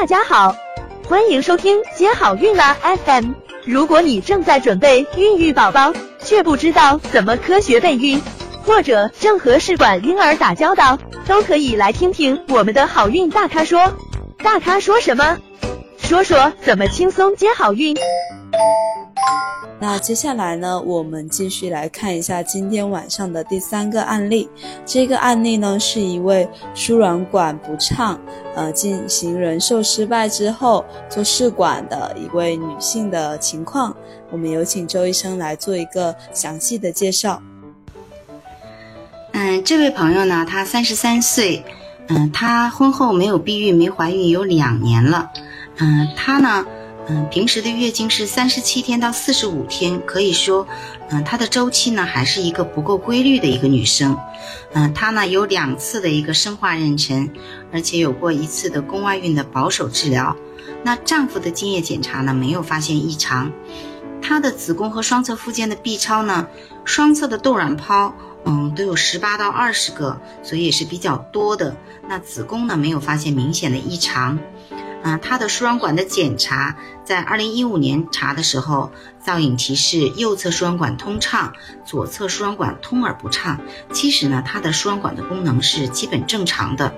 大家好，欢迎收听接好运啦 FM。如果你正在准备孕育宝宝，却不知道怎么科学备孕，或者正和试管婴儿打交道，都可以来听听我们的好运大咖说。大咖说什么？说说怎么轻松接好运。那接下来呢，我们继续来看一下今天晚上的第三个案例。这个案例呢，是一位输卵管不畅，呃，进行人受失败之后做试管的一位女性的情况。我们有请周医生来做一个详细的介绍。嗯，这位朋友呢，她三十三岁，嗯，她婚后没有避孕，没怀孕有两年了，嗯，她呢。嗯，平时的月经是三十七天到四十五天，可以说，嗯，她的周期呢还是一个不够规律的一个女生。嗯，她呢有两次的一个生化妊娠，而且有过一次的宫外孕的保守治疗。那丈夫的精液检查呢没有发现异常，她的子宫和双侧附件的 B 超呢，双侧的窦卵泡，嗯，都有十八到二十个，所以也是比较多的。那子宫呢没有发现明显的异常。啊，她的输卵管的检查在二零一五年查的时候，造影提示右侧输卵管通畅，左侧输卵管通而不畅。其实呢，她的输卵管的功能是基本正常的。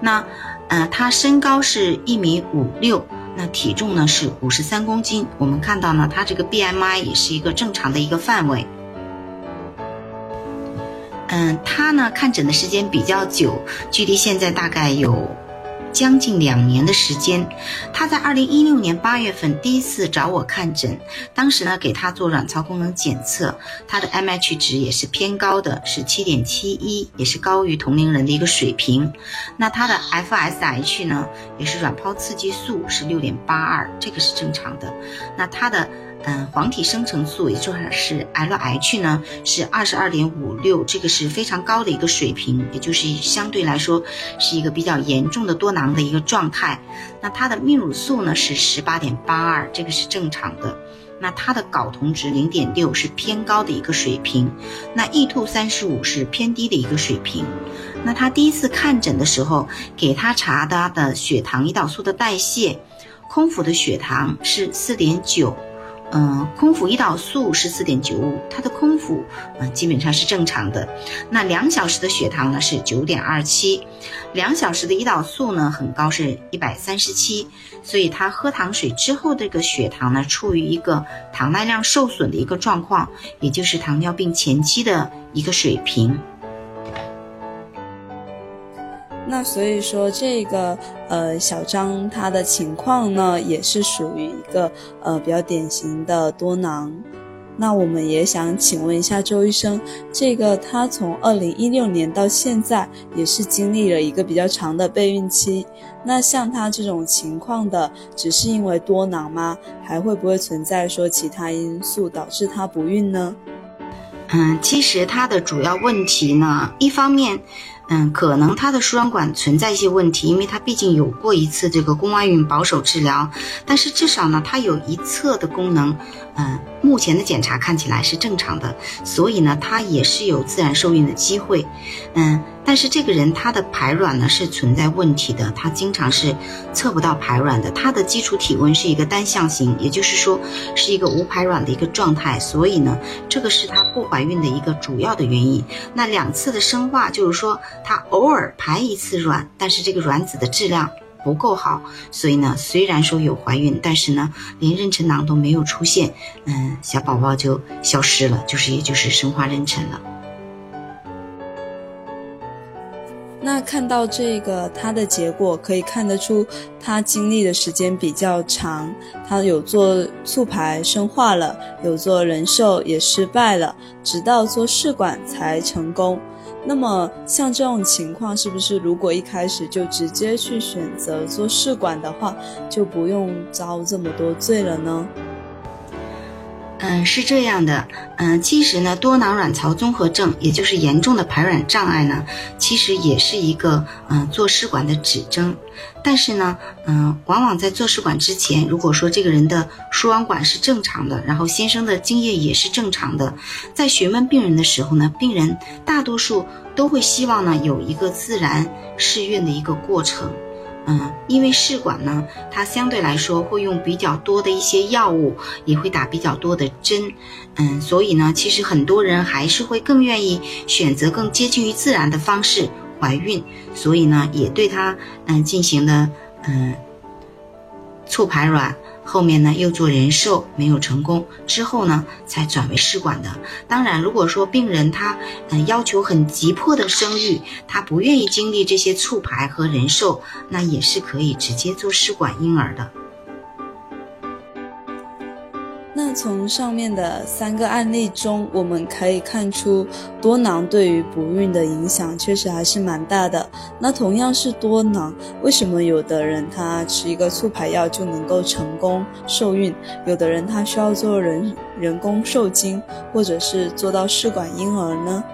那，呃，她身高是一米五六，那体重呢是五十三公斤。我们看到呢，她这个 BMI 也是一个正常的一个范围。嗯，她呢看诊的时间比较久，距离现在大概有。将近两年的时间，她在二零一六年八月份第一次找我看诊，当时呢给她做卵巢功能检测，她的 M H 值也是偏高的，是七点七一，也是高于同龄人的一个水平。那她的 F S H 呢，也是卵泡刺激素是六点八二，这个是正常的。那她的。嗯，黄体生成素也就是 LH 呢，是二十二点五六，这个是非常高的一个水平，也就是相对来说是一个比较严重的多囊的一个状态。那它的泌乳素呢是十八点八二，这个是正常的。那它的睾酮值零点六是偏高的一个水平，那 E2 三十五是偏低的一个水平。那他第一次看诊的时候，给他查他的血糖、胰岛素的代谢，空腹的血糖是四点九。嗯，空腹胰岛素是四点九五，它的空腹嗯基本上是正常的。那两小时的血糖呢是九点二七，两小时的胰岛素呢很高，是一百三十七，所以他喝糖水之后这个血糖呢处于一个糖耐量受损的一个状况，也就是糖尿病前期的一个水平。那所以说，这个呃小张他的情况呢，也是属于一个呃比较典型的多囊。那我们也想请问一下周医生，这个他从二零一六年到现在，也是经历了一个比较长的备孕期。那像他这种情况的，只是因为多囊吗？还会不会存在说其他因素导致他不孕呢？嗯，其实他的主要问题呢，一方面。嗯，可能他的输卵管存在一些问题，因为他毕竟有过一次这个宫外孕保守治疗，但是至少呢，他有一侧的功能，嗯，目前的检查看起来是正常的，所以呢，他也是有自然受孕的机会，嗯。但是这个人他的排卵呢是存在问题的，他经常是测不到排卵的，他的基础体温是一个单向型，也就是说是一个无排卵的一个状态，所以呢，这个是他不怀孕的一个主要的原因。那两次的生化就是说他偶尔排一次卵，但是这个卵子的质量不够好，所以呢，虽然说有怀孕，但是呢，连妊娠囊都没有出现，嗯，小宝宝就消失了，就是也就是生化妊娠了。那看到这个他的结果，可以看得出他经历的时间比较长，他有做促排生化了，有做人寿也失败了，直到做试管才成功。那么像这种情况，是不是如果一开始就直接去选择做试管的话，就不用遭这么多罪了呢？嗯，是这样的，嗯，其实呢，多囊卵巢综合症，也就是严重的排卵障碍呢，其实也是一个嗯做试管的指征。但是呢，嗯，往往在做试管之前，如果说这个人的输卵管是正常的，然后先生的精液也是正常的，在询问病人的时候呢，病人大多数都会希望呢有一个自然试孕的一个过程。嗯，因为试管呢，它相对来说会用比较多的一些药物，也会打比较多的针，嗯，所以呢，其实很多人还是会更愿意选择更接近于自然的方式怀孕，所以呢，也对它嗯进行了嗯促排卵。后面呢又做人授没有成功，之后呢才转为试管的。当然，如果说病人他嗯要求很急迫的生育，他不愿意经历这些促排和人授，那也是可以直接做试管婴儿的。从上面的三个案例中，我们可以看出多囊对于不孕的影响确实还是蛮大的。那同样是多囊，为什么有的人他吃一个促排药就能够成功受孕，有的人他需要做人人工受精，或者是做到试管婴儿呢？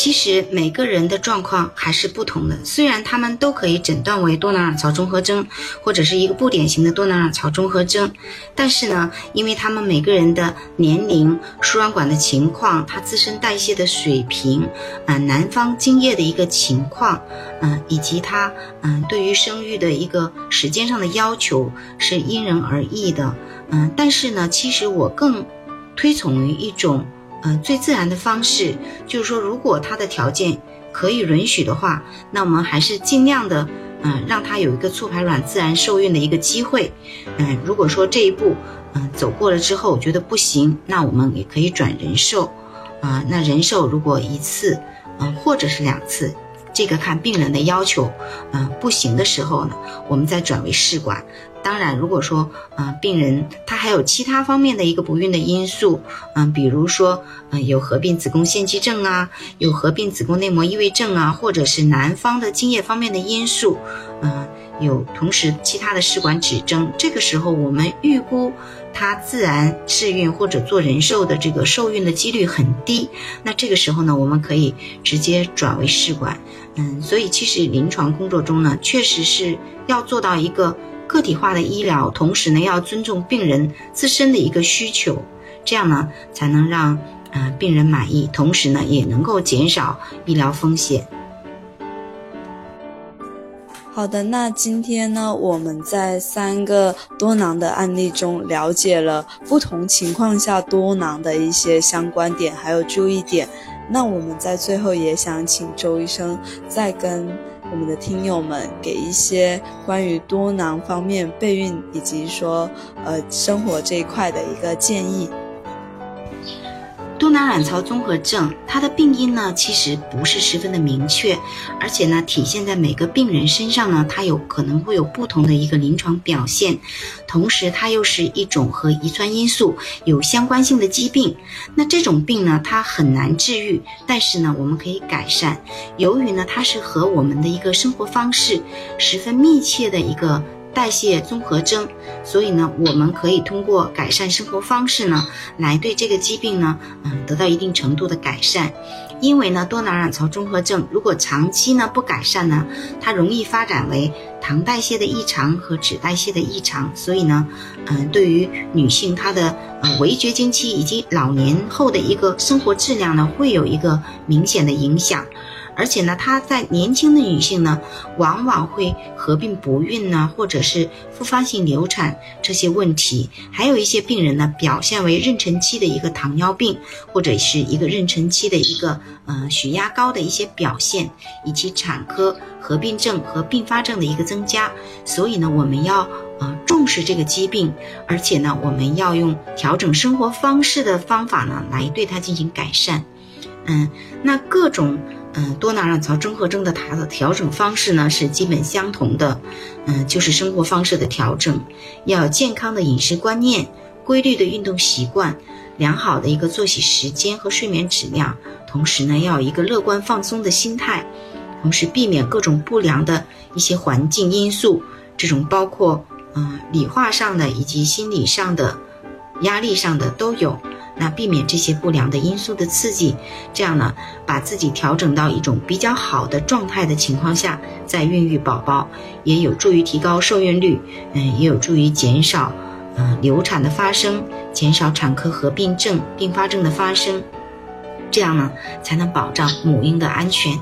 其实每个人的状况还是不同的，虽然他们都可以诊断为多囊卵巢综合征，或者是一个不典型的多囊卵巢综合征，但是呢，因为他们每个人的年龄、输卵管的情况、他自身代谢的水平，啊，男方精液的一个情况，嗯，以及他嗯对于生育的一个时间上的要求是因人而异的，嗯，但是呢，其实我更推崇于一种。嗯，最自然的方式就是说，如果他的条件可以允许的话，那我们还是尽量的，嗯，让他有一个促排卵自然受孕的一个机会。嗯，如果说这一步，嗯，走过了之后觉得不行，那我们也可以转人授。啊，那人授如果一次，嗯，或者是两次，这个看病人的要求。嗯，不行的时候呢，我们再转为试管。当然，如果说，嗯，病人他还有其他方面的一个不孕的因素，嗯，比如说，嗯，有合并子宫腺肌症啊，有合并子宫内膜异位症啊，或者是男方的精液方面的因素，嗯，有同时其他的试管指征，这个时候我们预估他自然试孕或者做人授的这个受孕的几率很低，那这个时候呢，我们可以直接转为试管，嗯，所以其实临床工作中呢，确实是要做到一个。个体化的医疗，同时呢要尊重病人自身的一个需求，这样呢才能让嗯病人满意，同时呢也能够减少医疗风险。好的，那今天呢我们在三个多囊的案例中了解了不同情况下多囊的一些相关点还有注意点。那我们在最后也想请周医生再跟。我们的听友们给一些关于多囊方面备孕以及说呃生活这一块的一个建议。多囊卵巢综合症，它的病因呢，其实不是十分的明确，而且呢，体现在每个病人身上呢，它有可能会有不同的一个临床表现，同时它又是一种和遗传因素有相关性的疾病。那这种病呢，它很难治愈，但是呢，我们可以改善。由于呢，它是和我们的一个生活方式十分密切的一个。代谢综合征，所以呢，我们可以通过改善生活方式呢，来对这个疾病呢，嗯，得到一定程度的改善。因为呢，多囊卵巢综合症如果长期呢不改善呢，它容易发展为糖代谢的异常和脂代谢的异常。所以呢，嗯，对于女性她的呃围绝经期以及老年后的一个生活质量呢，会有一个明显的影响。而且呢，她在年轻的女性呢，往往会合并不孕呢，或者是复发性流产这些问题。还有一些病人呢，表现为妊娠期的一个糖尿病，或者是一个妊娠期的一个呃血压高的一些表现，以及产科合并症和并发症的一个增加。所以呢，我们要呃重视这个疾病，而且呢，我们要用调整生活方式的方法呢，来对它进行改善。嗯，那各种。嗯，多囊卵巢综合征的它的调整方式呢是基本相同的，嗯，就是生活方式的调整，要健康的饮食观念、规律的运动习惯、良好的一个作息时间和睡眠质量，同时呢要有一个乐观放松的心态，同时避免各种不良的一些环境因素，这种包括嗯理化上的以及心理上的、压力上的都有。那避免这些不良的因素的刺激，这样呢，把自己调整到一种比较好的状态的情况下，再孕育宝宝，也有助于提高受孕率，嗯，也有助于减少嗯流产的发生，减少产科合并症并发症的发生，这样呢，才能保障母婴的安全。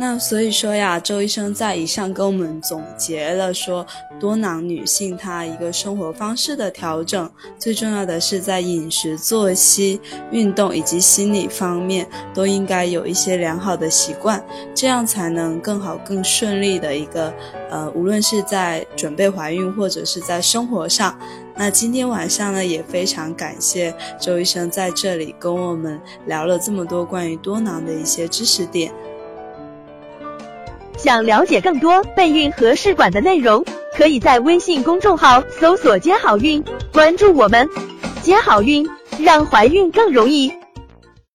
那所以说呀，周医生在以上跟我们总结了说，多囊女性她一个生活方式的调整，最重要的是在饮食、作息、运动以及心理方面都应该有一些良好的习惯，这样才能更好、更顺利的一个呃，无论是在准备怀孕或者是在生活上。那今天晚上呢，也非常感谢周医生在这里跟我们聊了这么多关于多囊的一些知识点。想了解更多备孕和试管的内容，可以在微信公众号搜索“接好运”，关注我们，接好运，让怀孕更容易。